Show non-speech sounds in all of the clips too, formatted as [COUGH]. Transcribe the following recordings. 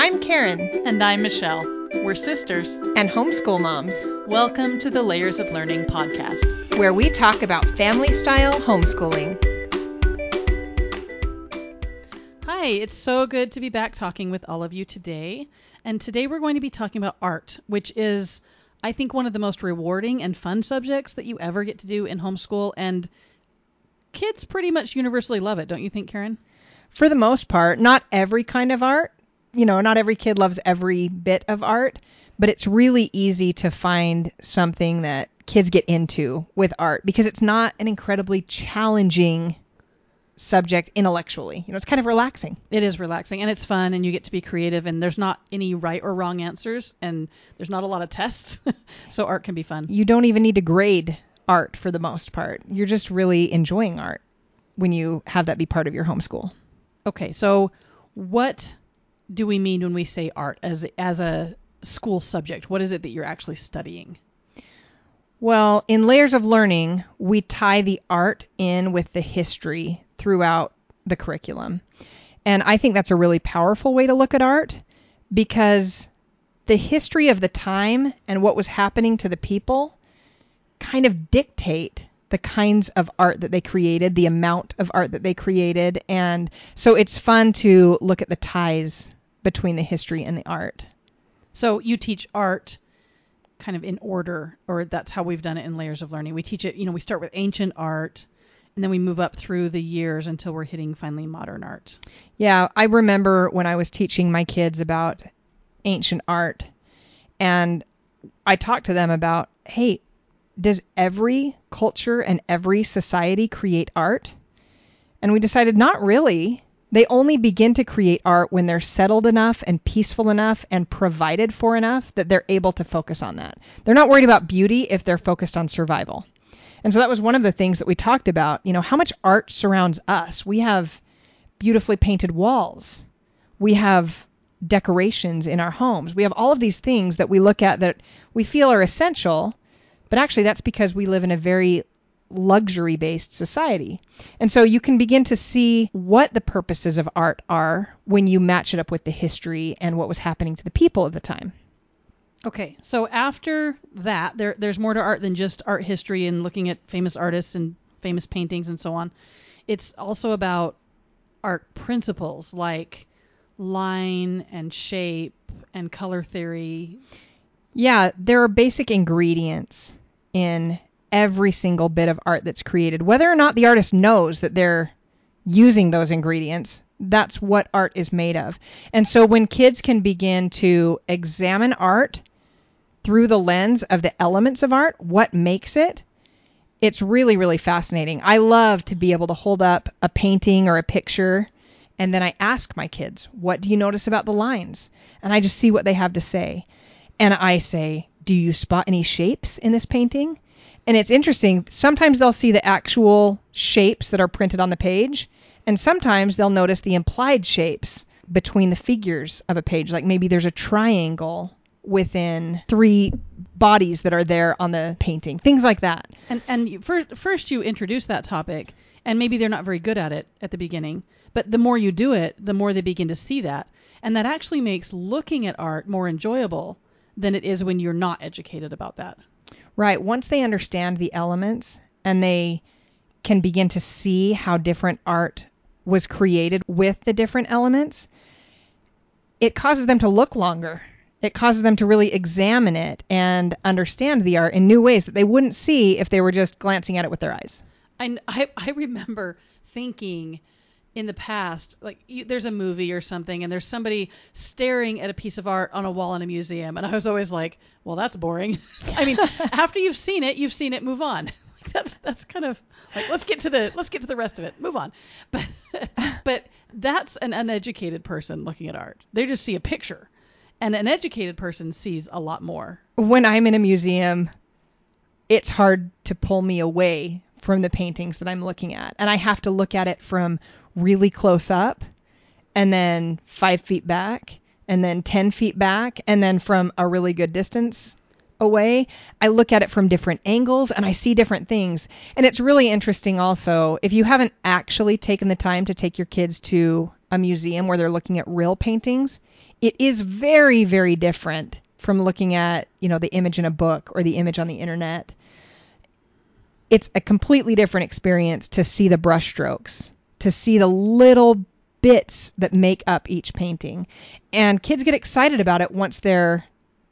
I'm Karen, And I'm Michelle. We're sisters. and homeschool moms, Welcome to the Layers of Learning podcast. where we talk about family style homeschooling. Hi, it's so good to be back talking with all of you today. And today we're going to be talking about art, which is, I think, one of the most rewarding and fun subjects that you ever get to do in homeschool. And kids pretty much universally love it, don't you think, Karen? For the most part, not every kind of art, you know, not every kid loves every bit of art, but it's really easy to find something that kids get into with art because it's not an incredibly challenging subject intellectually. You know, it's kind of relaxing. It is relaxing and it's fun, and you get to be creative, and there's not any right or wrong answers, and there's not a lot of tests. [LAUGHS] so art can be fun. You don't even need to grade art for the most part. You're just really enjoying art when you have that be part of your homeschool. Okay, so what do we mean when we say art as as a school subject? What is it that you're actually studying? Well, in layers of learning, we tie the art in with the history throughout the curriculum. And I think that's a really powerful way to look at art because the history of the time and what was happening to the people kind of dictate the kinds of art that they created, the amount of art that they created. And so it's fun to look at the ties between the history and the art. So you teach art kind of in order, or that's how we've done it in layers of learning. We teach it, you know, we start with ancient art and then we move up through the years until we're hitting finally modern art. Yeah, I remember when I was teaching my kids about ancient art, and I talked to them about, hey, does every culture and every society create art? And we decided not really. They only begin to create art when they're settled enough and peaceful enough and provided for enough that they're able to focus on that. They're not worried about beauty if they're focused on survival. And so that was one of the things that we talked about. You know, how much art surrounds us? We have beautifully painted walls. We have decorations in our homes. We have all of these things that we look at that we feel are essential, but actually that's because we live in a very luxury based society. And so you can begin to see what the purposes of art are when you match it up with the history and what was happening to the people of the time. Okay, so after that, there, there's more to art than just art history and looking at famous artists and famous paintings and so on. It's also about art principles like line and shape and color theory. Yeah, there are basic ingredients in every single bit of art that's created. Whether or not the artist knows that they're using those ingredients, that's what art is made of. And so when kids can begin to examine art through the lens of the elements of art, what makes it, it's really, really fascinating. I love to be able to hold up a painting or a picture and then I ask my kids, what do you notice about the lines? And I just see what they have to say. And I say, do you spot any shapes in this painting? And it's interesting. Sometimes they'll see the actual shapes that are printed on the page, and sometimes they'll notice the implied shapes between the figures of a page. Like maybe there's a triangle within three bodies that are there on the painting, things like that. And and first first you introduce that topic, and maybe they're not very good at it at the beginning, but the more you do it, the more they begin to see that, and that actually makes looking at art more enjoyable than it is when you're not educated about that. Right. Once they understand the elements and they can begin to see how different art was created with the different elements, it causes them to look longer. It causes them to really examine it and understand the art in new ways that they wouldn't see if they were just glancing at it with their eyes. I, I, I remember thinking in the past, like you, there's a movie or something, and there's somebody staring at a piece of art on a wall in a museum, and I was always like, well, that's boring. [LAUGHS] I mean, [LAUGHS] after you've seen it, you've seen it. Move on. [LAUGHS] like that's that's kind of like let's get to the let's get to the rest of it. Move on. But but that's an uneducated person looking at art. They just see a picture, and an educated person sees a lot more. When I'm in a museum, it's hard to pull me away from the paintings that I'm looking at. And I have to look at it from really close up and then five feet back and then 10 feet back and then from a really good distance away. I look at it from different angles and I see different things. And it's really interesting also if you haven't actually taken the time to take your kids to a museum where they're looking at real paintings, it is very, very different from looking at, you know, the image in a book or the image on the internet. It's a completely different experience to see the brushstrokes, to see the little bits that make up each painting. And kids get excited about it once they're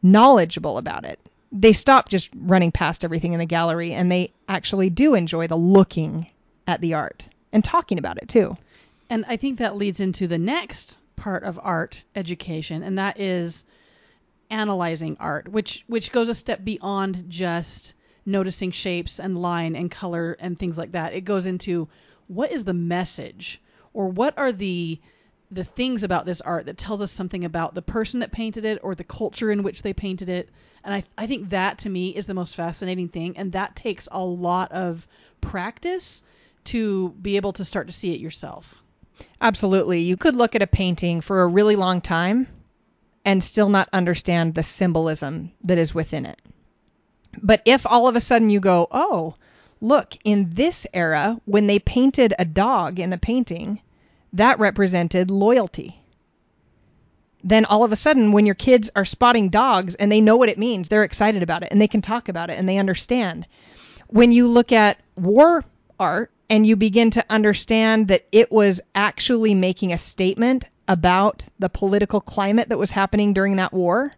knowledgeable about it. They stop just running past everything in the gallery and they actually do enjoy the looking at the art and talking about it too. And I think that leads into the next part of art education, and that is analyzing art, which which goes a step beyond just noticing shapes and line and color and things like that. It goes into what is the message or what are the the things about this art that tells us something about the person that painted it or the culture in which they painted it. And I, I think that to me is the most fascinating thing. And that takes a lot of practice to be able to start to see it yourself. Absolutely. You could look at a painting for a really long time and still not understand the symbolism that is within it. But if all of a sudden you go, oh, look, in this era, when they painted a dog in the painting, that represented loyalty. Then all of a sudden, when your kids are spotting dogs and they know what it means, they're excited about it and they can talk about it and they understand. When you look at war art and you begin to understand that it was actually making a statement about the political climate that was happening during that war,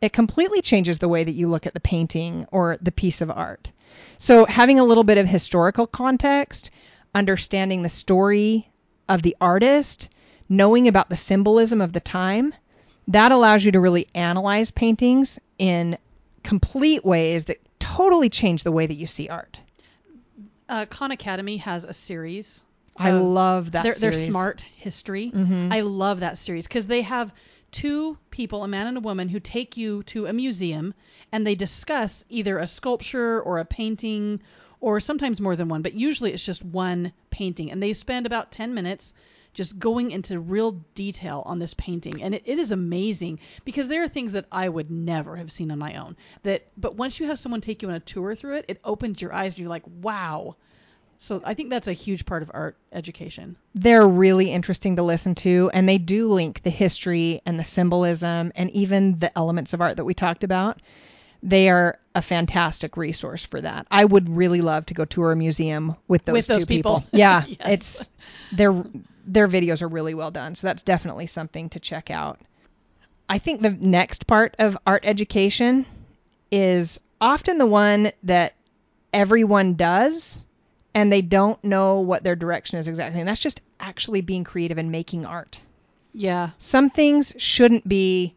it completely changes the way that you look at the painting or the piece of art. So, having a little bit of historical context, understanding the story of the artist, knowing about the symbolism of the time, that allows you to really analyze paintings in complete ways that totally change the way that you see art. Uh, Khan Academy has a series. I love that They're, they're smart history. Mhm. I love that series because they have two people, a man and a woman, who take you to a museum and they discuss either a sculpture or a painting or sometimes more than one, but usually it's just one painting. And they spend about 10 minutes just going into real detail on this painting. And it, it is amazing because there are things that I would never have seen on my own. That but once you have someone take you on a tour through it, it opens your eyes and you're like, wow. So I think that's a huge part of art education. They're really interesting to listen to, and they do link the history and the symbolism and even the elements of art that we talked about. They are a fantastic resource for that. I would really love to go tour a museum with those With those two people. people. Yeah, [LAUGHS] Yes. it's their their videos are really well done, so that's definitely something to check out. I think the next part of art education is often the one that everyone does and they don't know what their direction is exactly. And that's just actually being creative and making art. Yeah. Some things shouldn't be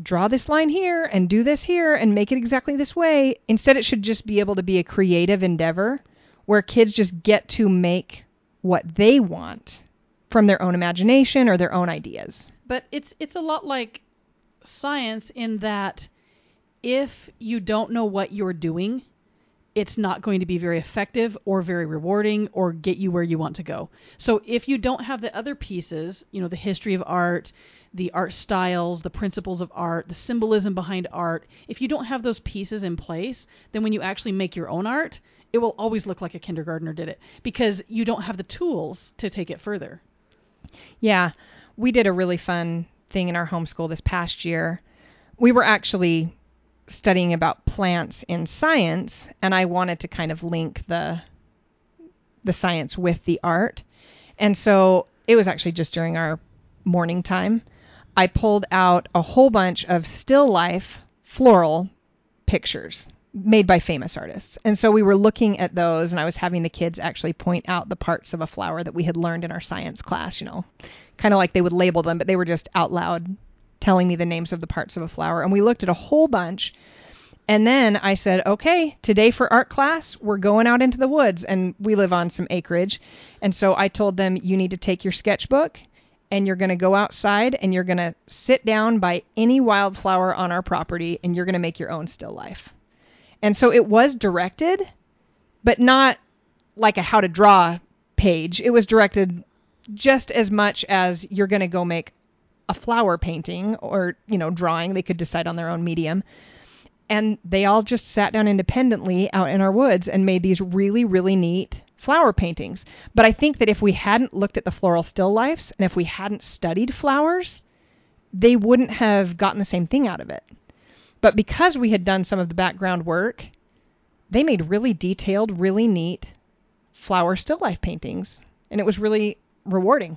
draw this line here and do this here and make it exactly this way. Instead, it should just be able to be a creative endeavor where kids just get to make what they want from their own imagination or their own ideas. But it's it's a lot like science in that if you don't know what you're doing, it's not going to be very effective or very rewarding or get you where you want to go. So if you don't have the other pieces, you know, the history of art, the art styles, the principles of art, the symbolism behind art, if you don't have those pieces in place, then when you actually make your own art, it will always look like a kindergartner did it because you don't have the tools to take it further. Yeah, we did a really fun thing in our homeschool this past year. We were actually studying about plants in science, and I wanted to kind of link the the science with the art. And so it was actually just during our morning time. I pulled out a whole bunch of still life floral pictures made by famous artists. And so we were looking at those, and I was having the kids actually point out the parts of a flower that we had learned in our science class, you know, kind of like they would label them, but they were just out loud telling me the names of the parts of a flower. And we looked at a whole bunch. And then I said, okay, today for art class, we're going out into the woods. And we live on some acreage. And so I told them, you need to take your sketchbook and you're going to go outside and you're going to sit down by any wildflower on our property and you're going to make your own still life. And so it was directed, but not like a how to draw page. It was directed just as much as you're going to go make a flower painting or, you know, drawing. They could decide on their own medium. And they all just sat down independently out in our woods and made these really, really neat flower paintings. But I think that if we hadn't looked at the floral still lifes and if we hadn't studied flowers, they wouldn't have gotten the same thing out of it. But because we had done some of the background work, they made really detailed, really neat flower still life paintings, and it was really rewarding.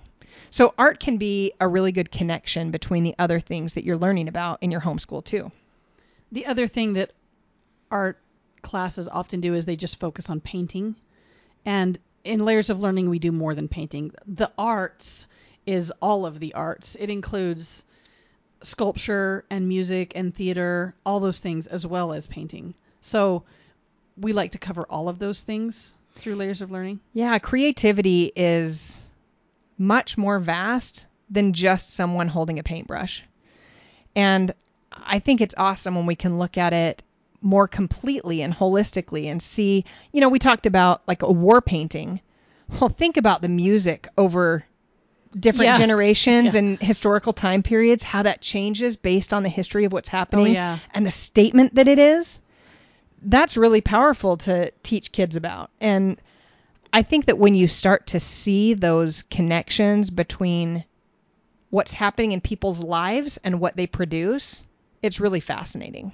So art can be a really good connection between the other things that you're learning about in your homeschool too. The other thing that art classes often do is they just focus on painting. And in layers of learning, we do more than painting. The arts is all of the arts. It includes sculpture and music and theater, all those things, as well as painting. So we like to cover all of those things through layers of learning. Yeah, creativity is much more vast than just someone holding a paintbrush. And I think it's awesome when we can look at it more completely and holistically and see, you know, we talked about like a war painting. Well, think about the music over different Yeah. generations Yeah. and historical time periods, how that changes based on the history of what's happening Oh, yeah. and the statement that it is. That's really powerful to teach kids about. And I think that when you start to see those connections between what's happening in people's lives and what they produce, it's really fascinating.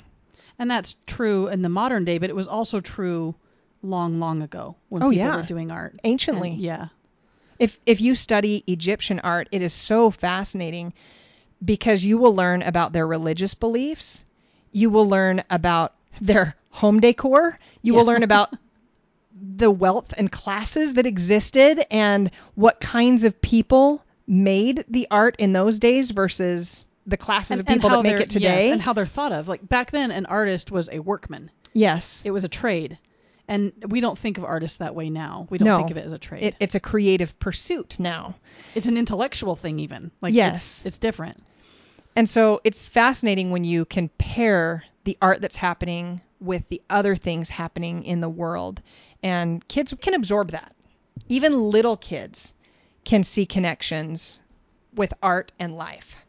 And that's true in the modern day, but it was also true long, long ago when Oh, people yeah. were doing art. Anciently. And- yeah. If if you study Egyptian art, it is so fascinating because you will learn about their religious beliefs, you will learn about their home decor, you will learn about [LAUGHS] the wealth and classes that existed and what kinds of people made the art in those days versus the classes of people that make it today. Yes, and how they're thought of. Like back then, an artist was a workman. yes. It was a trade. And we don't think of artists that way now. We don't No. think of it as a trade. It, it's a creative pursuit now. it's an intellectual thing even. Like Yes. it's, it's different. And so it's fascinating when you compare the art that's happening with the other things happening in the world. And kids can absorb that. Even little kids can see connections with art and life.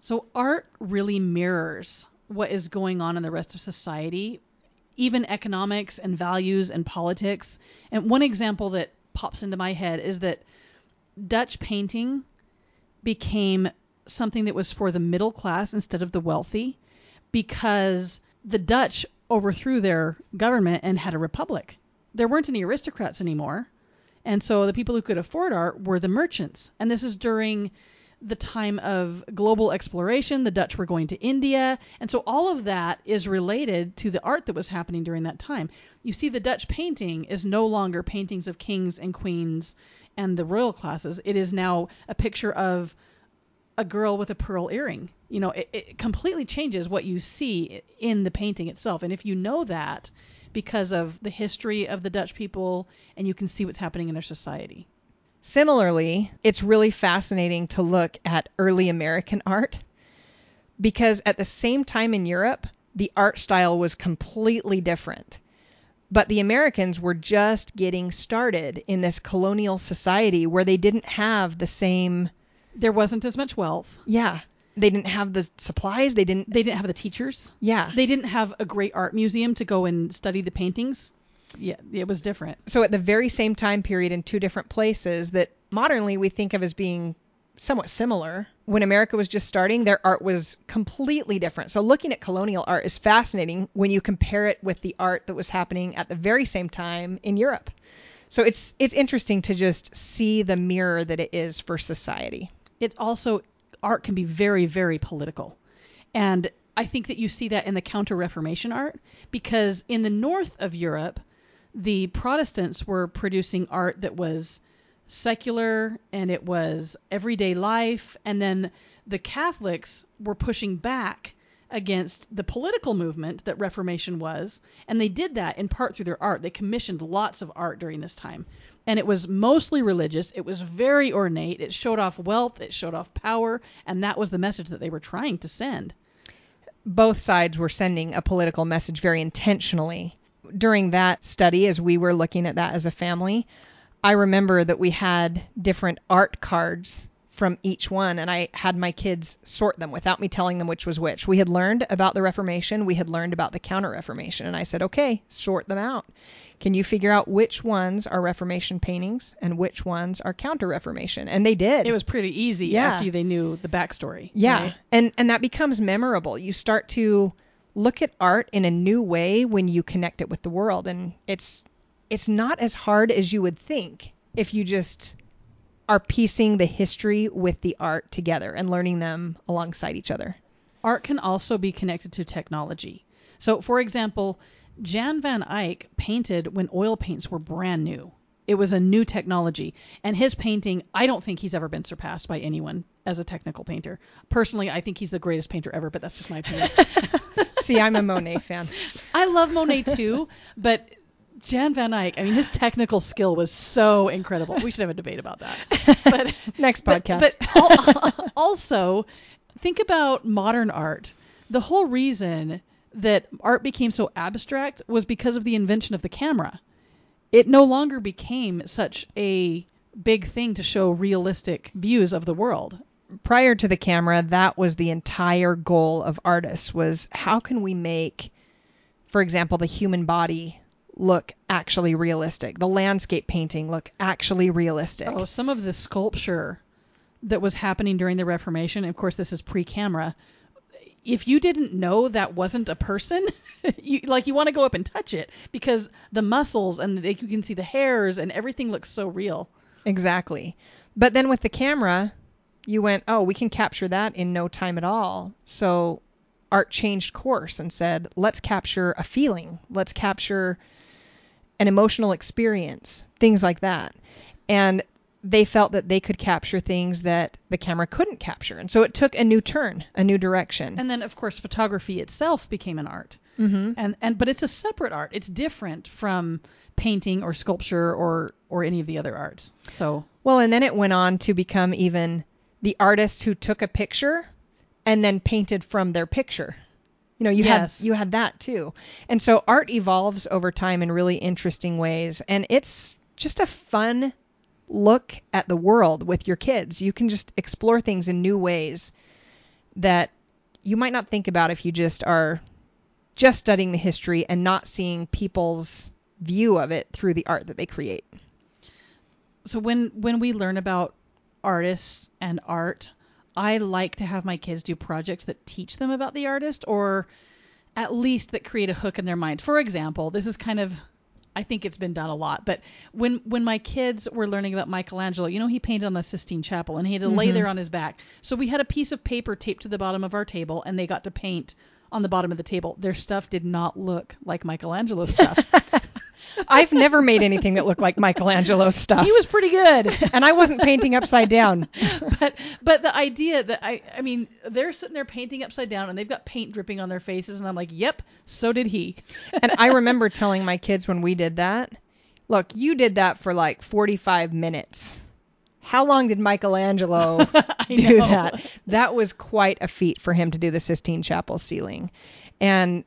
So art really mirrors what is going on in the rest of society, even economics and values and politics. And one example that pops into my head is that Dutch painting became something that was for the middle class instead of the wealthy because the Dutch overthrew their government and had a republic. There weren't any aristocrats anymore. And so the people who could afford art were the merchants. And this is during the time of global exploration. The Dutch were going to India. And so all of that is related to the art that was happening during that time. You see, the Dutch painting is no longer paintings of kings and queens and the royal classes. It is now a picture of a girl with a pearl earring. You know, it, it completely changes what you see in the painting itself. And if you know that because of the history of the Dutch people and you can see what's happening in their society. Similarly, it's really fascinating to look at early American art because at the same time in Europe, the art style was completely different. But the Americans were just getting started in this colonial society where they didn't have the same, There wasn't as much wealth. yeah, they didn't have the supplies, they didn't, They didn't have the teachers. yeah. They didn't have a great art museum to go and study the paintings. Yeah, it was different. so at the very same time period in two different places that modernly we think of as being somewhat similar when america was just starting their art was completely different so looking at colonial art is fascinating when you compare it with the art that was happening at the very same time in europe so it's it's interesting to just see the mirror that it is for society it also art can be very very political. And i think that you see that in the counter reformation art because in the north of europe the protestants were producing art that was secular and it was everyday life. And then the catholics were pushing back against the political movement that reformation was. And they did that in part through their art. They commissioned lots of art during this time and it was mostly religious. It was very ornate. It showed off wealth. It showed off power, and that was the message that they were trying to send. both sides were sending a political message very intentionally. During that study, as we were looking at that as a family, I remember that we had different art cards from each one and I had my kids sort them without me telling them which was which. We had learned about the Reformation, we had learned about the Counter Reformation, and I said, "Okay, sort them out. Can you figure out which ones are Reformation paintings and which ones are Counter Reformation?" And they did. It was pretty easy Yeah. after they knew the backstory. Yeah. right? And and that becomes memorable. You start to look at art in a new way when you connect it with the world and it's it's not as hard as you would think if you just are piecing the history with the art together and learning them alongside each other. Art can also be connected to technology. So, for example, Jan van Eyck painted when oil paints were brand new. It was a new technology. And his painting, I don't think he's ever been surpassed by anyone as a technical painter. Personally, I think he's the greatest painter ever, but that's just my opinion. [LAUGHS] See, I'm a Monet fan. I love Monet too, but Jan van Eyck, I mean, his technical skill was so incredible. We should have a debate about that. [LAUGHS] But Next but, podcast. but al- [LAUGHS] also, think about modern art. The whole reason that art became so abstract was because of the invention of the camera. It no longer became such a big thing to show realistic views of the world. prior to the camera, that was the entire goal of artists was how can we make, for example, the human body look actually realistic, the landscape painting look actually realistic. Oh, some of the sculpture that was happening during the Reformation, of course, this is pre-camera. If you didn't know that wasn't a person, [LAUGHS] you, like you want to go up and touch it because the muscles and the, you can see the hairs and everything looks so real. Exactly. But then with the camera, you went, oh, we can capture that in no time at all. So art changed course and said, let's capture a feeling, let's capture an emotional experience, things like that. And they felt that they could capture things that the camera couldn't capture. And so it took a new turn, a new direction. And then, of course, photography itself became an art. mm-hmm. And and but it's a separate art. It's different from painting or sculpture or or any of the other arts. So Well, and then it went on to become even the artists who took a picture and then painted from their picture. You know, you Yes. had you had that too. And so art evolves over time in really interesting ways and it's just a fun look at the world with your kids. You can just explore things in new ways that you might not think about if you just are just studying the history and not seeing people's view of it through the art that they create. so when when we learn about artists and art, I like to have my kids do projects that teach them about the artist or at least that create a hook in their mind. For example, this is kind of I think it's been done a lot, but when when my kids were learning about Michelangelo, you know he painted on the Sistine Chapel and he had to lay mm-hmm. there on his back. So we had a piece of paper taped to the bottom of our table and they got to paint on the bottom of the table. Their stuff did not look like Michelangelo's stuff. [LAUGHS] I've never made anything that looked like Michelangelo's stuff. he was pretty good. [LAUGHS] and I wasn't painting upside down. but but the idea that I I mean they're sitting there painting upside down and they've got paint dripping on their faces and I'm like, "Yep, so did he." [LAUGHS] And I remember telling my kids when we did that, look, you did that for like 45 minutes. How long did Michelangelo [LAUGHS] do know. that? That was quite a feat for him to do the Sistine Chapel ceiling. And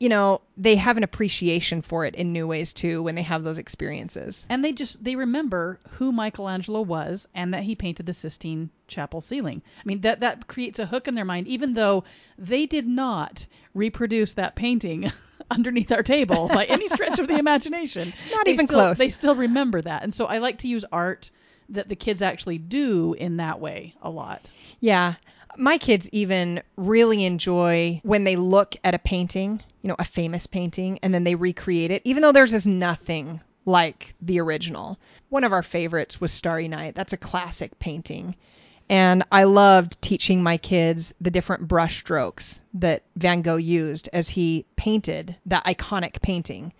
you know, they have an appreciation for it in new ways too when they have those experiences. And they just they remember who Michelangelo was and that he painted the Sistine Chapel ceiling. I mean that that creates a hook in their mind even though they did not reproduce that painting [LAUGHS] underneath our table by any stretch of the [LAUGHS] imagination. Not They even still- close. They still remember that. And so I like to use art that the kids actually do in that way a lot. Yeah. My kids even really enjoy when they look at a painting, you know, a famous painting, and then they recreate it, even though theirs is nothing like the original. One of our favorites was Starry Night. That's a classic painting. And I loved teaching my kids the different brush strokes that Van Gogh used as he painted that iconic painting.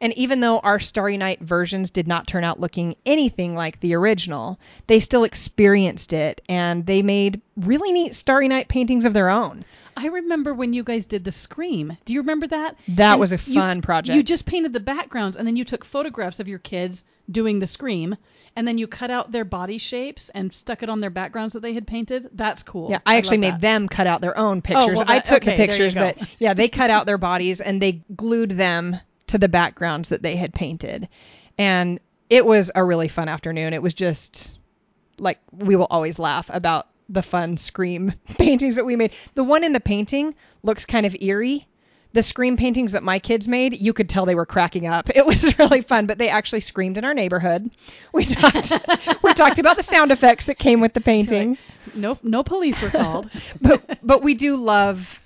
And even though our Starry Night versions did not turn out looking anything like the original, they still experienced it and they made really neat Starry Night paintings of their own. I remember when you guys did the Scream. Do you remember that? That And was a you- fun project. You just painted the backgrounds and then you took photographs of your kids doing the Scream and then you cut out their body shapes and stuck it on their backgrounds that they had painted. That's cool. Yeah, I actually made that. them cut out their own oh, pictures. Oh, well, I took okay, the you pictures, but yeah, they cut out their bodies and they glued them to the backgrounds that they had painted. And it was a really fun afternoon. It was just like we will always laugh about the fun scream [LAUGHS] paintings that we made. The one in the painting looks kind of eerie. The scream paintings that my kids made, you could tell they were cracking up. [LAUGHS] It was really fun, but they actually screamed in our neighborhood. We talked [LAUGHS] we talked about the sound effects that came with the painting. No, no police were called. but but we do love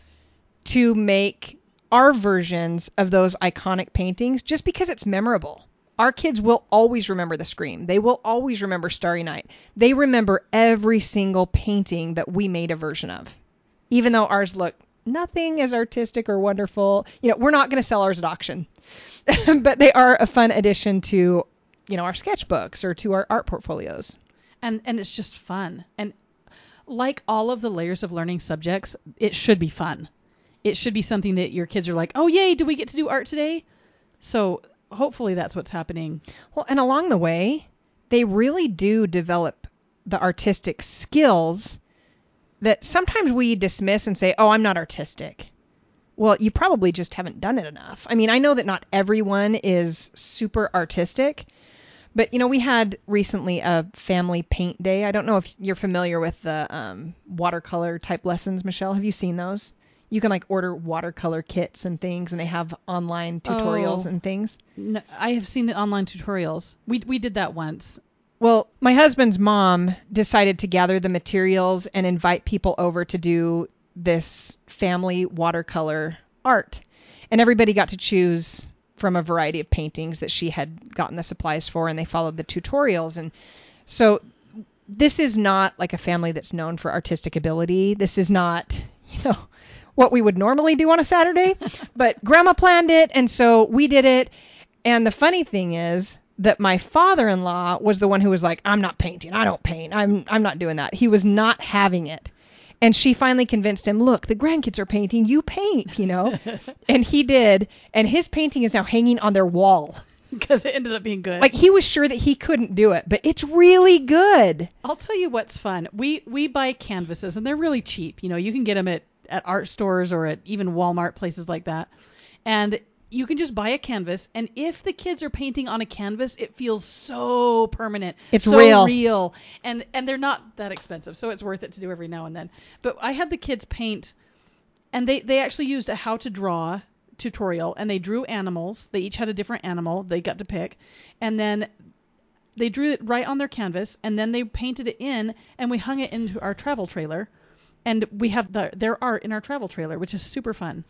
to make our versions of those iconic paintings just because it's memorable. Our kids will always remember the scream. They will always remember Starry Night. They remember every single painting that we made a version of. Even though ours look nothing as artistic or wonderful. You know, we're not going to sell ours at auction. [LAUGHS] but they are a fun addition to, you know, our sketchbooks or to our art portfolios. and and it's just fun. And like all of the layers of learning subjects, it should be fun. It should be something that your kids are like, "Oh, yay, do we get to do art today?" So, hopefully that's what's happening. Well, and along the way, they really do develop the artistic skills that sometimes we dismiss and say, "Oh, I'm not artistic." Well, you probably just haven't done it enough. I mean, I know that not everyone is super artistic, but you know, we had recently a family paint day. I don't know if you're familiar with the um, watercolor type lessons, Michelle. Have you seen those? You can like order watercolor kits and things, and they have online tutorials Oh. and things. No, I have seen the online tutorials. We we did that once. Well, my husband's mom decided to gather the materials and invite people over to do this family watercolor art. And everybody got to choose from a variety of paintings that she had gotten the supplies for, and they followed the tutorials. And so this is not like a family that's known for artistic ability. This is not, [LAUGHS] you know, what we would normally do on a Saturday, [LAUGHS] but grandma planned it, and so we did it. And the funny thing is that my father-in-law was the one who was like, "I'm not painting. I don't paint. I'm I'm not doing that." He was not having it. And she finally convinced him, "Look, the grandkids are painting. You paint, you know." [LAUGHS] and he did, and his painting is now hanging on their wall. [LAUGHS] because it ended up being good. Like he was sure that he couldn't do it, but it's really good. I'll tell you what's fun. We we buy canvases and they're really cheap. You know, you can get them at at art stores or at even Walmart places like that. And you can just buy a canvas and if the kids are painting on a canvas, it feels so permanent. It's so real. real. And and they're not that expensive, so it's worth it to do every now and then. But I had the kids paint and they they actually used a how to draw tutorial and they drew animals. They each had a different animal they got to pick. And then they drew it right on their canvas and then they painted it in and we hung it into our travel trailer and we have the, their art in our travel trailer which is super fun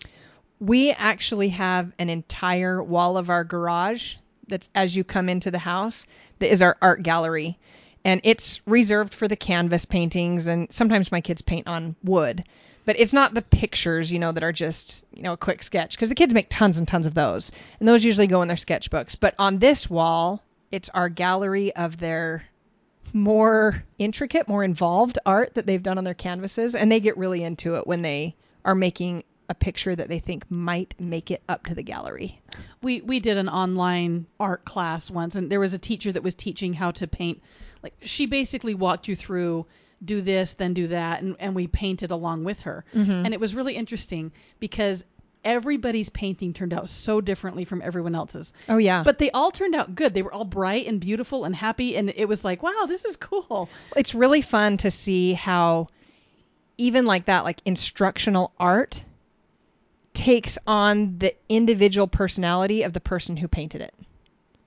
We actually have an entire wall of our garage that's as you come into the house that is our art gallery. And it's reserved for the canvas paintings and sometimes my kids paint on wood. But it's not the pictures, you know, that are just, you know, a quick sketch because the kids make tons and tons of those. And those usually go in their sketchbooks. But on this wall, it's our gallery of their more intricate, more involved art that they've done on their canvases, and they get really into it when they are making a picture that they think might make it up to the gallery. we we did an online art class once and there was a teacher that was teaching how to paint. Like she basically walked you through do this then do that and, and we painted along with her. Mm-hmm. And it was really interesting because everybody's painting turned out so differently from everyone else's. Oh yeah, but they all turned out good. They were all bright and beautiful and happy and it was like wow this is cool. It's really fun to see how even like that, like instructional art takes on the individual personality of the person who painted it.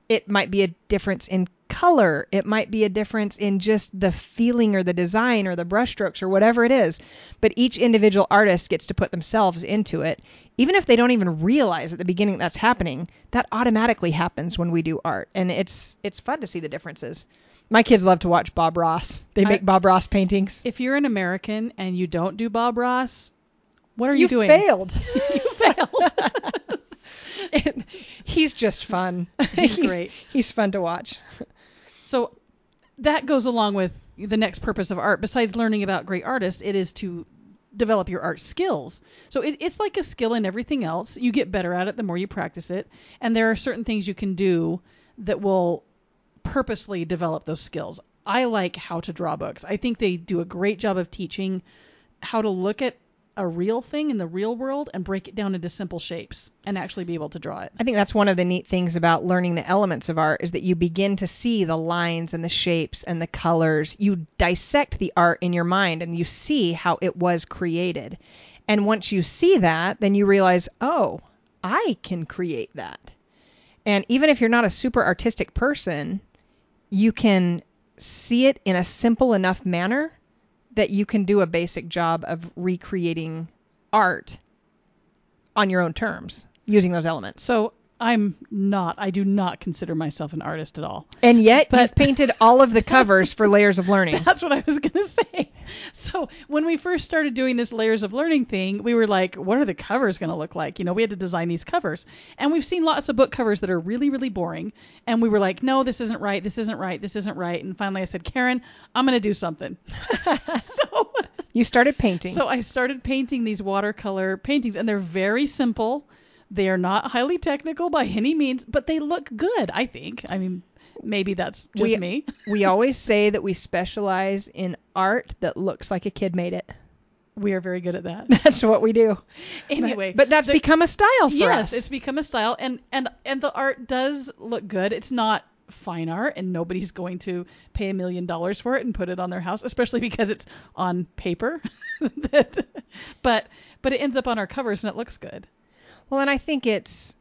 It might be a difference in color. It might be a difference in just the feeling or the design or the brushstrokes or whatever it is. But each individual artist gets to put themselves into it. Even if they don't even realize at the beginning that's happening, that automatically happens when we do art. And it's it's fun to see the differences. My kids love to watch Bob Ross. They I- make Bob Ross paintings. if you're an american and you don't do bob ross what are you, doing? you doing failed. [LAUGHS] you failed [LAUGHS] he's just fun. [LAUGHS] He's great. He's fun to watch. So that goes along with the next purpose of art. Besides learning about great artists, it is to develop your art skills. So it, it's like a skill in everything else. You get better at it the more you practice it. And there are certain things you can do that will purposely develop those skills. I like how to draw books. I think they do a great job of teaching how to look at a real thing in the real world and break it down into simple shapes and actually be able to draw it. I think that's one of the neat things about learning the elements of art is that you begin to see the lines and the shapes and the colors. You dissect the art in your mind and you see how it was created. And once you see that, then you realize, oh, I can create that. And even if you're not a super artistic person, you can see it in a simple enough manner that you can do a basic job of recreating art on your own terms using those elements. So I'm not. I do not consider myself an artist at all. And yet But- you've painted all of the [LAUGHS] covers for layers of learning. That's what I was going to say. So when we first started doing this layers of learning thing, we were like, what are the covers going to look like? You know, we had to design these covers. And we've seen lots of book covers that are really, really boring. And we were like, no, this isn't right. This isn't right. This isn't right. And finally I said, Karen, I'm going to do something. [LAUGHS] so, You started painting. so I started painting these watercolor paintings, and they're very simple. They are not highly technical by any means, but they look good, I think. I mean, maybe that's just We- me. [LAUGHS] we always say that we specialize in art that looks like a kid made it. We are very good at that. [LAUGHS] That's what we do. Anyway, but, but that's the- become a style for yes, us. it's become a style, and and and the art does look good. It's not fine art, and nobody's going to pay a million dollars for it and put it on their house, especially because it's on paper. [LAUGHS] But but it ends up on our covers and it looks good. Well, and I think it's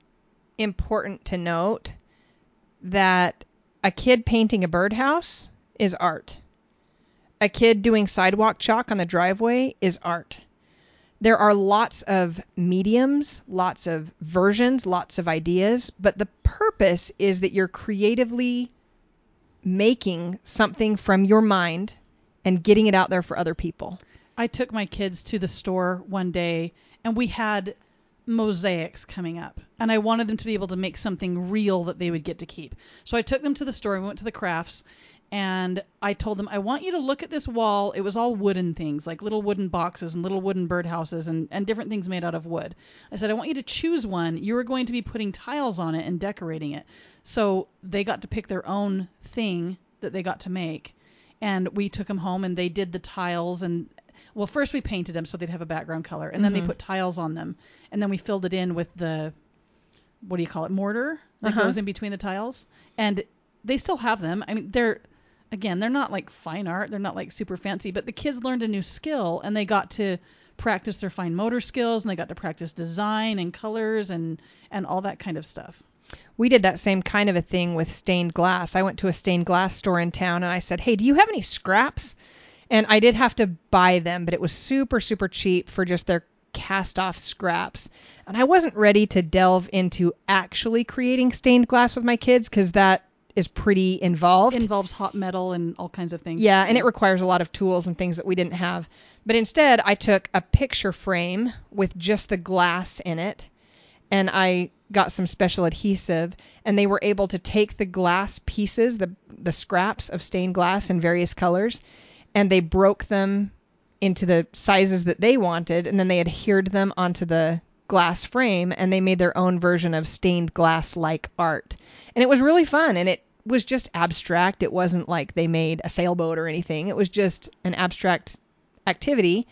important to note that a kid painting a birdhouse is art. A kid doing sidewalk chalk on the driveway is art. There are lots of mediums, lots of versions, lots of ideas, but the purpose is that you're creatively making something from your mind and getting it out there for other people. I took my kids to the store one day and we had mosaics coming up and I wanted them to be able to make something real that they would get to keep. So I took them to the store, we went to the crafts and I told them I want you to look at this wall. It was all wooden things, like little wooden boxes and little wooden birdhouses and, and different things made out of wood. I said I want you to choose one. You are going to be putting tiles on it and decorating it. So they got to pick their own thing that they got to make and we took them home and they did the tiles and well first we painted them so they'd have a background color and then they Mhm. put tiles on them and then we filled it in with the what do you call it mortar that Uh-huh. goes in between the tiles and they still have them i mean they're again they're not like fine art they're not like super fancy but the kids learned a new skill and they got to practice their fine motor skills and they got to practice design and colors and and all that kind of stuff We did that same kind of a thing with stained glass. I went to a stained glass store in town and I said, "Hey, do you have any scraps?" And I did have to buy them, but it was super super cheap for just their cast off scraps. And I wasn't ready to delve into actually creating stained glass with my kids cuz that is pretty involved. involves hot metal and all kinds of things Yeah, and it requires a lot of tools and things that we didn't have. But instead, I took a picture frame with just the glass in it, and I got some special adhesive, and they were able to take the glass pieces, the the scraps of stained glass in various colors, and they broke them into the sizes that they wanted, and then they adhered them onto the glass frame, and they made their own version of stained glass like art. And it was really fun, and it was just abstract. It wasn't like they made a sailboat or anything. It was just an abstract activity.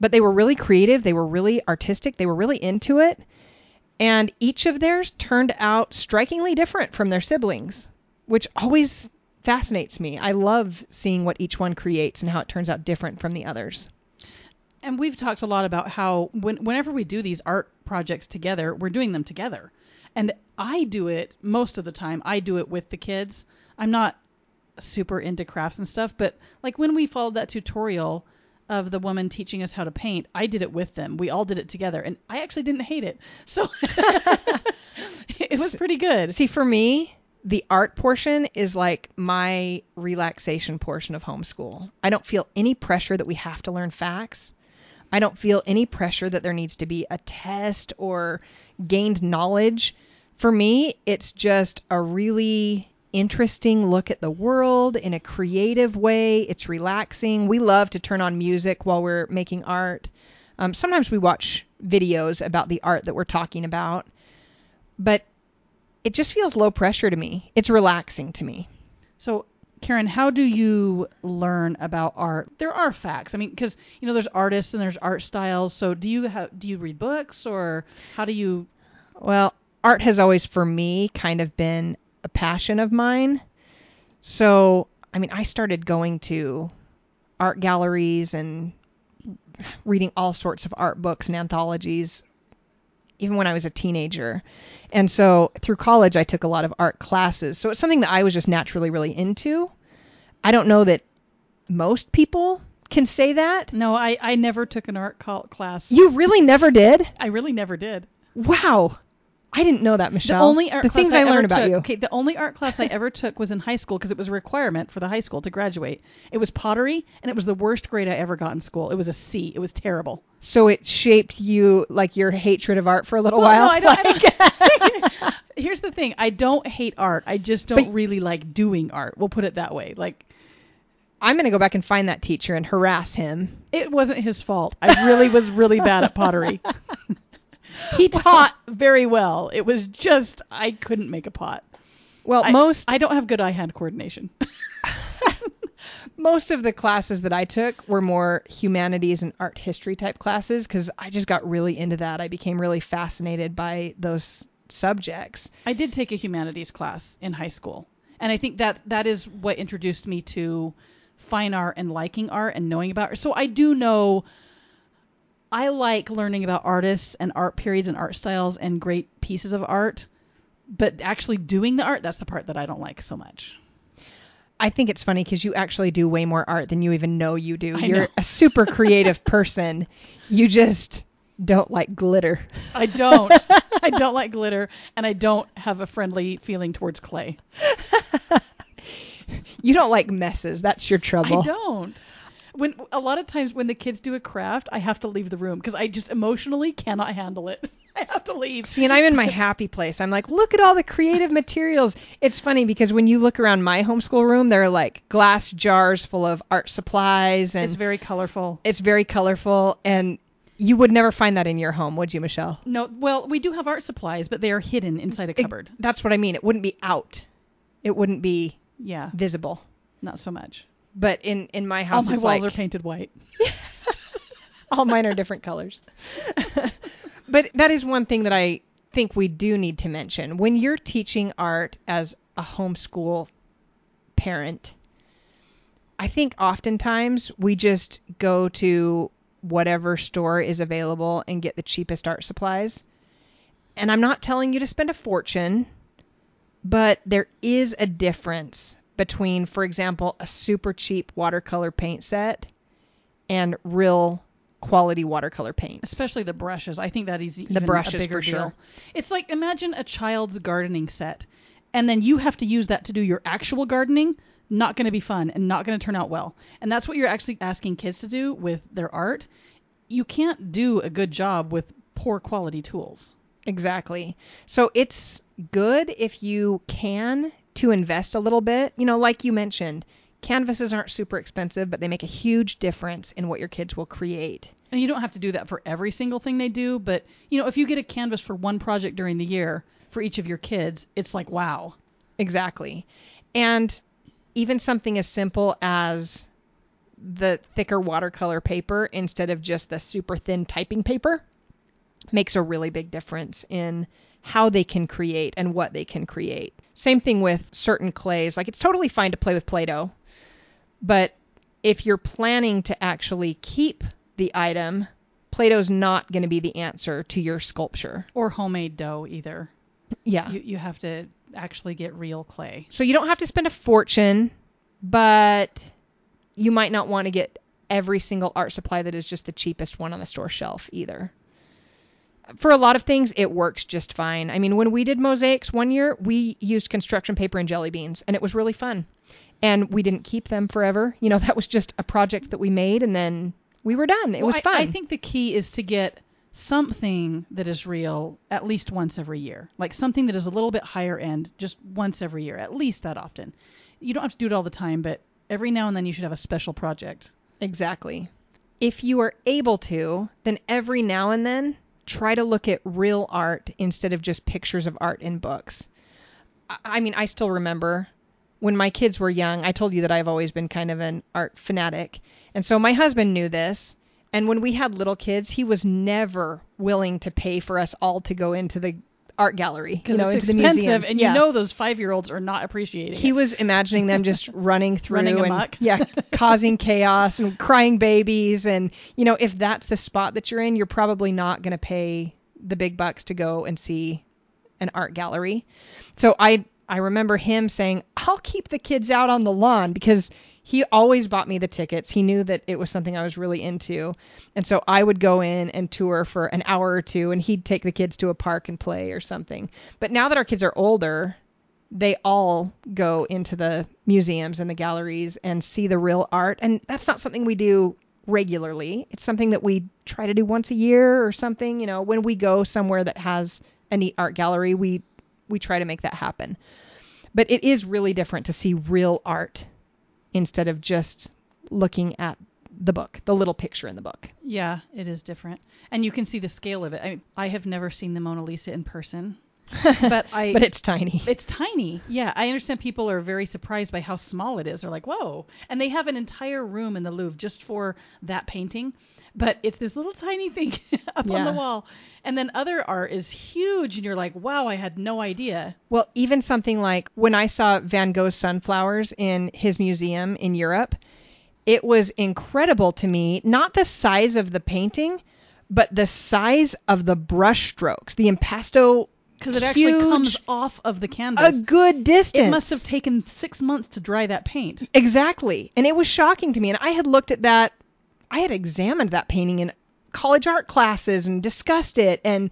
But they were really creative. They were really artistic. They were really into it. And each of theirs turned out strikingly different from their siblings, which always fascinates me. I love seeing what each one creates and how it turns out different from the others. and we've talked a lot about how when, whenever we do these art projects together, we're doing them together. And I do it most of the time. I do it with the kids. I'm not super into crafts and stuff, but like when we followed that tutorial of the woman teaching us how to paint, I did it with them. We all did it together, and I actually didn't hate it. So [LAUGHS] it was pretty good. See, for me, the art portion is like my relaxation portion of homeschool. I don't feel any pressure that we have to learn facts. I don't feel any pressure that there needs to be a test or gained knowledge. For me, it's just a really interesting look at the world in a creative way. It's relaxing. We love to turn on music while we're making art. Um, sometimes we watch videos about the art that we're talking about, but it just feels low pressure to me. It's relaxing to me. So Karen, how do you learn about art? There are facts. I mean, because you know, there's artists and there's art styles. So do you have do you read books or how do you? Well, art has always for me kind of been a passion of mine. So, I mean, I started going to art galleries and reading all sorts of art books and anthologies even when I was a teenager. And so through college, I took a lot of art classes. So it's something that I was just naturally really into. I don't know that most people can say that. No, I I never took an art class. You really never did? I really never did. Wow. I didn't know that, Michelle. The only art the class things I, ever learned about took, you. Okay, the only art class I [LAUGHS] ever took was in high school because it was a requirement for the high school to graduate. It was pottery, and it was the worst grade I ever got in school. It was a C. It was terrible. So it shaped you like your hatred of art for a little Well, while. no, I don't. I don't [LAUGHS] [LAUGHS] here's the thing. I don't hate art. I just don't But- really like doing art. We'll put it that way. Like I'm gonna go back and find that teacher and harass him. it wasn't his fault. I really was really bad at pottery. [LAUGHS] he taught very well. It was just I couldn't make a pot. Well, I- most I don't have good eye-hand coordination. Most of the classes that I took were more humanities and art history type classes because I just got really into that. I became really fascinated by those subjects. I did take a humanities class in high school, and I think that that is what introduced me to fine art and liking art and knowing about art. So I do know I like learning about artists and art periods and art styles and great pieces of art, but actually doing the art, that's the part that I don't like so much. I think it's funny because you actually do way more art than you even know you do. I You're know. a super [LAUGHS] creative person. You just don't like glitter. I don't. [LAUGHS] I don't like glitter, and I don't have a friendly feeling towards clay. [LAUGHS] You don't like messes. That's your trouble. I don't. When a lot of times when the kids do a craft, I have to leave the room because I just emotionally cannot handle it. I have to leave. See, and I'm in my [LAUGHS] happy place. I'm like, look at all the creative materials. It's funny because when you look around my homeschool room, there are like glass jars full of art supplies and It's very colorful. it's very colorful and you would never find that in your home, would you, Michelle? No, well, we do have art supplies, but they are hidden inside a cupboard. That's what I mean. It wouldn't be out. It wouldn't be yeah, visible. not so much. But in in my house, All my walls like, are painted white. [LAUGHS] all mine are different colors. [LAUGHS] but that is one thing that I think we do need to mention. When you're teaching art as a homeschool parent, I think oftentimes we just go to whatever store is available and get the cheapest art supplies. And I'm not telling you to spend a fortune, but there is a difference between, for example, a super cheap watercolor paint set and real quality watercolor paints. Especially the brushes. I think that is even brushes, a bigger for sure. deal. It's like imagine a child's gardening set, and then you have to use that to do your actual gardening. Not going to be fun and not going to turn out well. And that's what you're actually asking kids to do with their art. You can't do a good job with poor quality tools. Exactly. So it's good if you can to invest a little bit. You know, like you mentioned, canvases aren't super expensive, but they make a huge difference in what your kids will create. And you don't have to do that for every single thing they do, but you know, if you get a canvas for one project during the year for each of your kids, it's like wow. Exactly. And even something as simple as the thicker watercolor paper instead of just the super thin typing paper makes a really big difference in how they can create and what they can create. Same thing with certain clays. Like it's totally fine to play with Play-Doh, but if you're planning to actually keep the item, Play-Doh's not going to be the answer to your sculpture. Or homemade dough either. Yeah. You you have to actually get real clay. So you don't have to spend a fortune, but you might not want to get every single art supply that is just the cheapest one on the store shelf either. For a lot of things, it works just fine. I mean, when we did mosaics one year, we used construction paper and jelly beans, and it was really fun. And we didn't keep them forever. You know, that was just a project that we made, and then we were done. It Well, was I- fun. I think the key is to get something that is real at least once every year. Like something that is a little bit higher end just once every year, at least that often. You don't have to do it all the time, but every now and then you should have a special project. Exactly. If you are able to, then every now and then try to look at real art instead of just pictures of art in books. I- I mean, I still remember when my kids were young, I told you that I've always been kind of an art fanatic. And so my husband knew this. And when we had little kids, he was never willing to pay for us all to go into the art gallery, you Because know, it's expensive, and yeah. you know those five-year-olds are not appreciating he it. was imagining them just [LAUGHS] running through Running and amok. yeah, [LAUGHS] causing chaos and crying babies. And you know, if that's the spot that you're in, you're probably not going to pay the big bucks to go and see an art gallery. So I I remember him saying, "I'll keep the kids out on the lawn because he always bought me the tickets. He knew that it was something I was really into. And so I would go in and tour for an hour or two and he'd take the kids to a park and play or something. But now that our kids are older, they all go into the museums and the galleries and see the real art. And that's not something we do regularly. It's something that we try to do once a year or something. You know, when we go somewhere that has a neat art gallery, we we try to make that happen. But it is really different to see real art instead of just looking at the book, the little picture in the book. Yeah, it is different, and you can see the scale of it. I, I have never seen the Mona Lisa in person, [LAUGHS] but I But it's tiny. It's tiny. Yeah, I understand people are very surprised by how small it is. They're like, "Whoa!" And they have an entire room in the Louvre just for that painting, but it's this little tiny thing [LAUGHS] up on the wall. And then other art is huge, and you're like, "Wow, I had no idea." Well, even something like when I saw Van Gogh's sunflowers in his museum in Europe, it was incredible to me, not the size of the painting, but the size of the brush strokes, the impasto Because it actually huge, comes off of the canvas. a good distance. It must have taken six months to dry that paint. Exactly. And it was shocking to me. And I had looked at that, I had examined that painting in college art classes and discussed it. And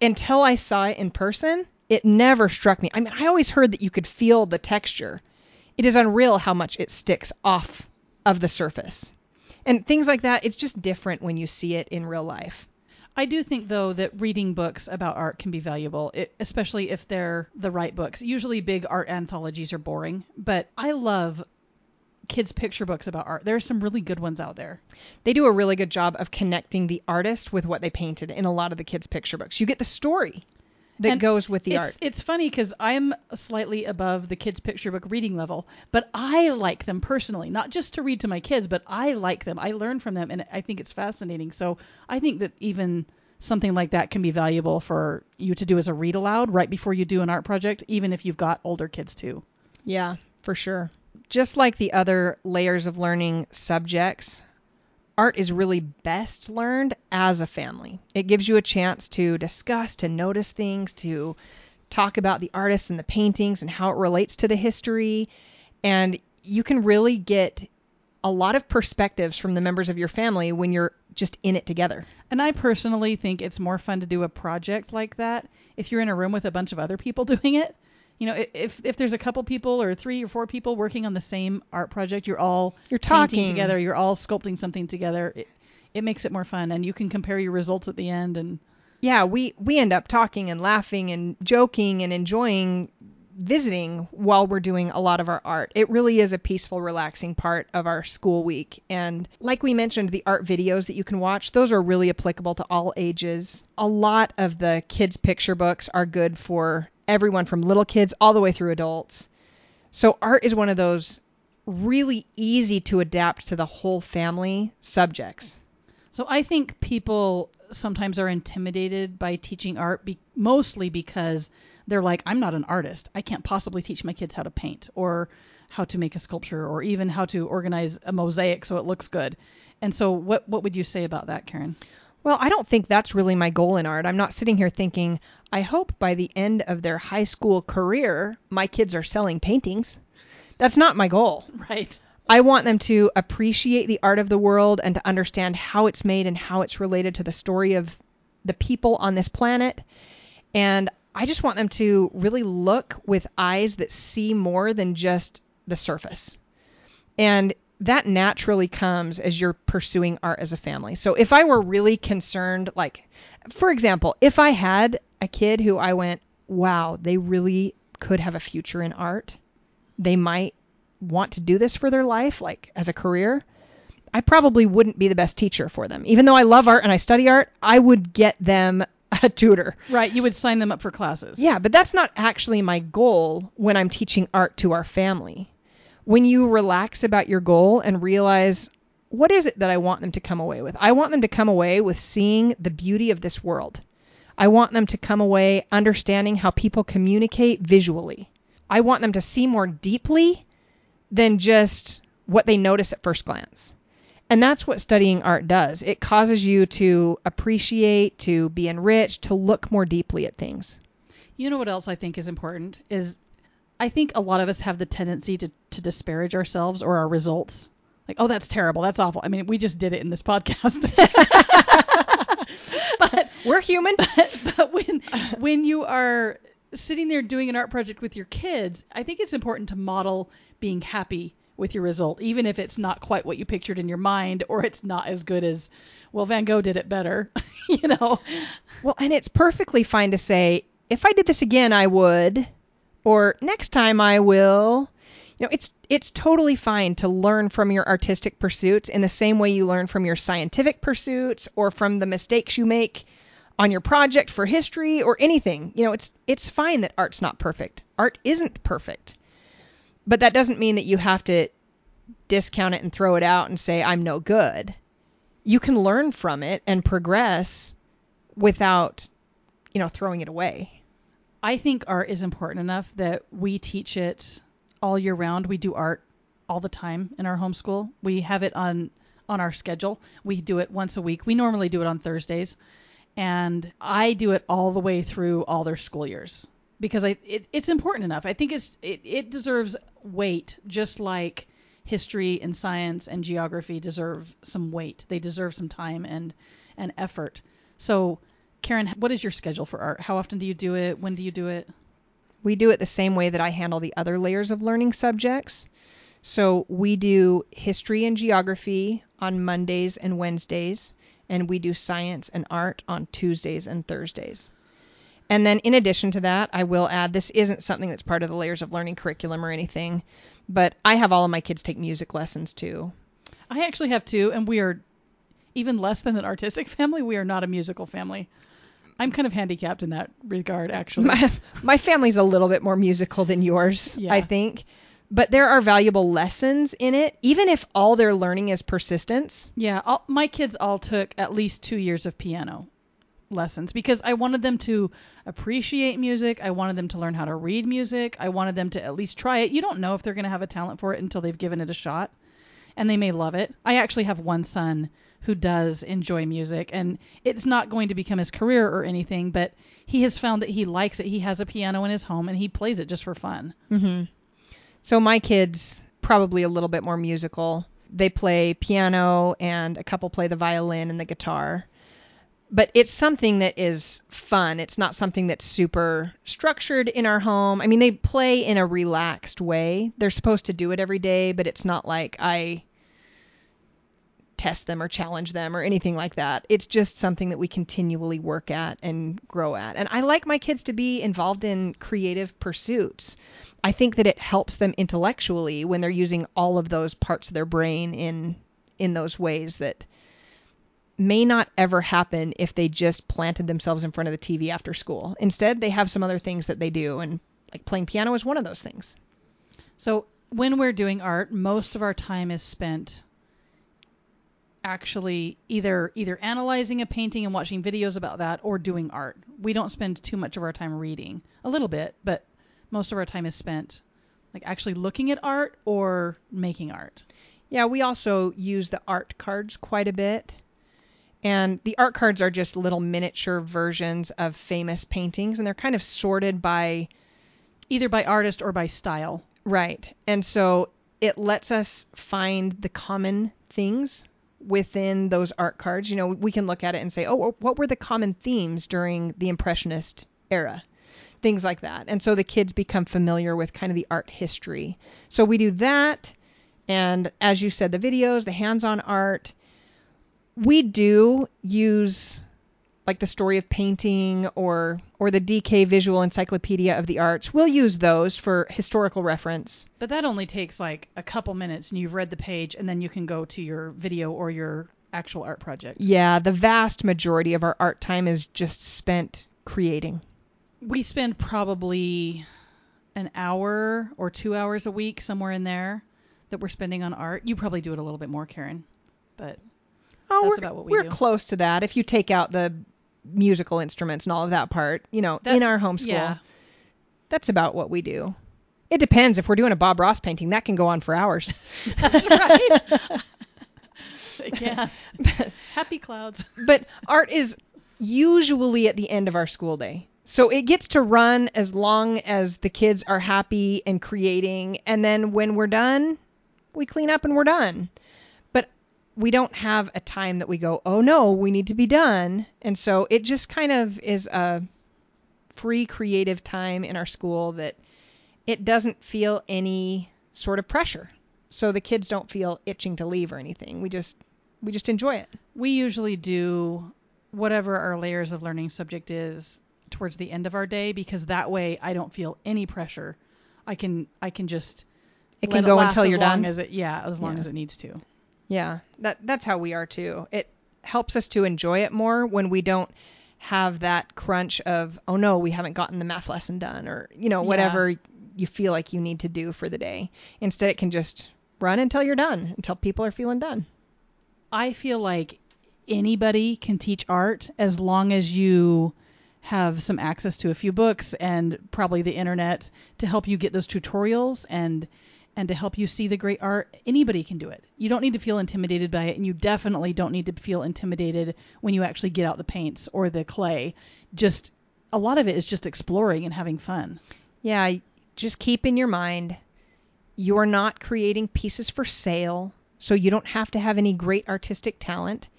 until I saw it in person, it never struck me. I mean, I always heard that you could feel the texture. It is unreal how much it sticks off of the surface. And things like that, it's just different when you see it in real life. I do think though that reading books about art can be valuable, it, especially if they're the right books. Usually big art anthologies are boring, but I love kids picture books about art. There are some really good ones out there. They do a really good job of connecting the artist with what they painted in a lot of the kids' picture books. You get the story that And goes with the it's, art. It's funny because I'm slightly above the kids picture book reading level, but I like them personally, not just to read to my kids, but I like them. I learn from them, and I think it's fascinating. So I think that even something like that can be valuable for you to do as a read aloud right before you do an art project, even if you've got older kids too. Yeah, for sure. Just like the other layers of learning subjects, art is really best learned as a family. It gives you a chance to discuss, to notice things, to talk about the artists and the paintings and how it relates to the history. And you can really get a lot of perspectives from the members of your family when you're just in it together. And I personally think it's more fun to do a project like that if you're in a room with a bunch of other people [LAUGHS] doing it. You know, if if there's a couple people or three or four people working on the same art project, you're all You're painting talking. together, you're all sculpting something together. It, it makes it more fun, and you can compare your results at the end. And yeah, we we end up talking and laughing and joking and enjoying visiting while we're doing a lot of our art. It really is a peaceful, relaxing part of our school week. And like we mentioned, the art videos that you can watch, those are really applicable to all ages. A lot of the kids' picture books are good for everyone from little kids all the way through adults. So art is one of those really easy to adapt to the whole family subjects. so I think people sometimes are intimidated by teaching art, be, mostly because they're like, I'm not an artist. I can't possibly teach my kids how to paint or how to make a sculpture or even how to organize a mosaic so it looks good. And so, what what would you say about that, Karen? Well, I don't think that's really my goal in art. I'm not sitting here thinking, I hope by the end of their high school career, my kids are selling paintings. That's not my goal. [LAUGHS] Right. I want them to appreciate the art of the world and to understand how it's made and how it's related to the story of the people on this planet. And I just want them to really look with eyes that see more than just the surface. And that naturally comes as you're pursuing art as a family. So if I were really concerned, like, for example, if I had a kid who I went, wow, they really could have a future in art, they might want to do this for their life, like as a career, I probably wouldn't be the best teacher for them. Even though I love art and I study art, I would get them [LAUGHS] a tutor. Right. You would sign them up for classes. Yeah, but that's not actually my goal when I'm teaching art to our family. When you relax about your goal and realize what is it that I want them to come away with? I want them to come away with seeing the beauty of this world. I want them to come away understanding how people communicate visually. I want them to see more deeply than just what they notice at first glance. And that's what studying art does. It causes you to appreciate, to be enriched, to look more deeply at things. You know what else I think is important is I think a lot of us have the tendency to, to disparage ourselves or our results. Like, oh, that's terrible. That's awful. I mean, we just did it in this podcast. [LAUGHS] but we're human. [LAUGHS] But, but when when you are sitting there doing an art project with your kids, I think it's important to model being happy with your result, even if it's not quite what you pictured in your mind or it's not as good as, well, Van Gogh did it better, [LAUGHS] you know. Well, and it's perfectly fine to say, if I did this again, I would, or next time I will. You know, it's it's totally fine to learn from your artistic pursuits in the same way you learn from your scientific pursuits or from the mistakes you make on your project for history or anything. You know, it's it's fine that art's not perfect. Art isn't perfect. But that doesn't mean that you have to discount it and throw it out and say I'm no good. You can learn from it and progress without, you know, throwing it away. I think art is important enough that we teach it all year round. We do art all the time in our homeschool. We have it on on our schedule. We do it once a week. We normally do it on Thursdays, and I do it all the way through all their school years because I it, it's important enough. I think it's it, it deserves weight just like history and science and geography deserve some weight. They deserve some time and and effort. So, Karen, what is your schedule for art? How often do you do it? When do you do it? We do it the same way that I handle the other layers of learning subjects. So we do history and geography on Mondays and Wednesdays, and we do science and art on Tuesdays and Thursdays. And then in addition to that, I will add this isn't something that's part of the layers of learning curriculum or anything, but I have all of my kids take music lessons too. I actually have two, and we are even less than an artistic [LAUGHS] family. We are not a musical family. I'm kind of handicapped in that regard, actually. My, my family's a little bit more musical than yours, Yeah. I think. But there are valuable lessons in it, even if all they're learning is persistence. Yeah, all, my kids all took at least two years of piano lessons because I wanted them to appreciate music. I wanted them to learn how to read music. I wanted them to at least try it. You don't know if they're going to have a talent for it until they've given it a shot, and they may love it. I actually have one son who does enjoy music, and it's not going to become his career or anything, but he has found that he likes it. He has a piano in his home, and he plays it just for fun. Mm-hmm. So my kids probably a little bit more musical. They play piano and a couple play the violin and the guitar. But it's something that is fun. It's not something that's super structured in our home. I mean, they play in a relaxed way. They're supposed to do it every day, but it's not like I test them or challenge them or anything like that. It's just something that we continually work at and grow at. And I like my kids to be involved in creative pursuits. I think that it helps them intellectually when they're using all of those parts of their brain in in those ways that may not ever happen if they just planted themselves in front of the TV after school. Instead, they have some other things that they do and like playing piano is one of those things. So when we're doing art, most of our time is spent actually either either analyzing a painting and watching videos about that or doing art. We don't spend too much of our time reading. A little bit, but most of our time is spent like actually looking at art or making art. Yeah, we also use the art cards quite a bit. And the art cards are just little miniature versions of famous paintings and they're kind of sorted by Either by artist or by style. Right. And so it lets us find the common things within those art cards. You know, we can look at it and say, oh, what were the common themes during the Impressionist era? Things like that. And so the kids become familiar with kind of the art history. So we do that. And as you said, the videos, the hands on art. We do use like the story of painting or or the DK Visual Encyclopedia of the Arts. We'll use those for historical reference. But that only takes like a couple minutes and you've read the page and then you can go to your video or your actual art project. Yeah, the vast majority of our art time is just spent creating. We spend probably an hour or two hours a week, somewhere in there, that we're spending on art. You probably do it a little bit more, Karen, but Oh, That's we're, about what we do. we're do. close to that. If you take out the musical instruments and all of that part, you know, That- in our homeschool, yeah, that's about what we do. It depends. If we're doing a Bob Ross painting, that can go on for hours. [LAUGHS] that's right. [LAUGHS] yeah, happy clouds. but art is usually at the end of our school day. So it gets to run as long as the kids are happy and creating. And then when we're done, we clean up and we're done. We don't have a time that we go, oh no, we need to be done. And so it just kind of is a free creative time in our school that it doesn't feel any sort of pressure. So the kids don't feel itching to leave or anything. We just we just enjoy it. We usually do whatever our layers of learning subject is towards the end of our day because that way I don't feel any pressure. I can I can just It can go last until you're done. As it, yeah, as long Yeah. as it needs to. Yeah, that that's how we are too. It helps us to enjoy it more when we don't have that crunch of oh no, we haven't gotten the math lesson done or you know Yeah. whatever you feel like you need to do for the day. Instead, it can just run until you're done, until people are feeling done. I feel like anybody can teach art as long as you have some access to a few books and probably the internet to help you get those tutorials and and to help you see the great art. Anybody can do it. You don't need to feel intimidated by it and you definitely don't need to feel intimidated when you actually get out the paints or the clay. Just a lot of it is just exploring and having fun. Yeah, just keep in your mind you're not creating pieces for sale, so you don't have to have any great artistic talent.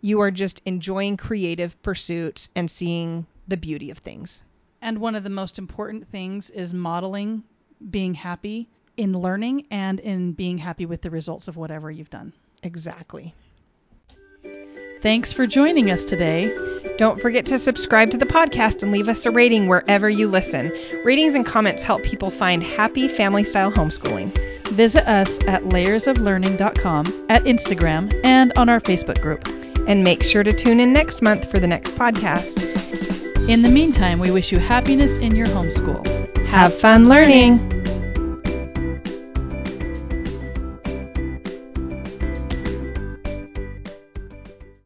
You are just enjoying creative pursuits and seeing the beauty of things. And one of the most important things is modeling being happy in learning and in being happy with the results of whatever you've done. Exactly. Thanks for joining us today. Don't forget to subscribe to the podcast and leave us a rating wherever you listen. Ratings and comments help people find happy family style homeschooling. Visit us at layersoflearning.com, at Instagram, and on our Facebook group. And make sure to tune in next month for the next podcast. In the meantime, we wish you happiness in your homeschool. Have fun learning!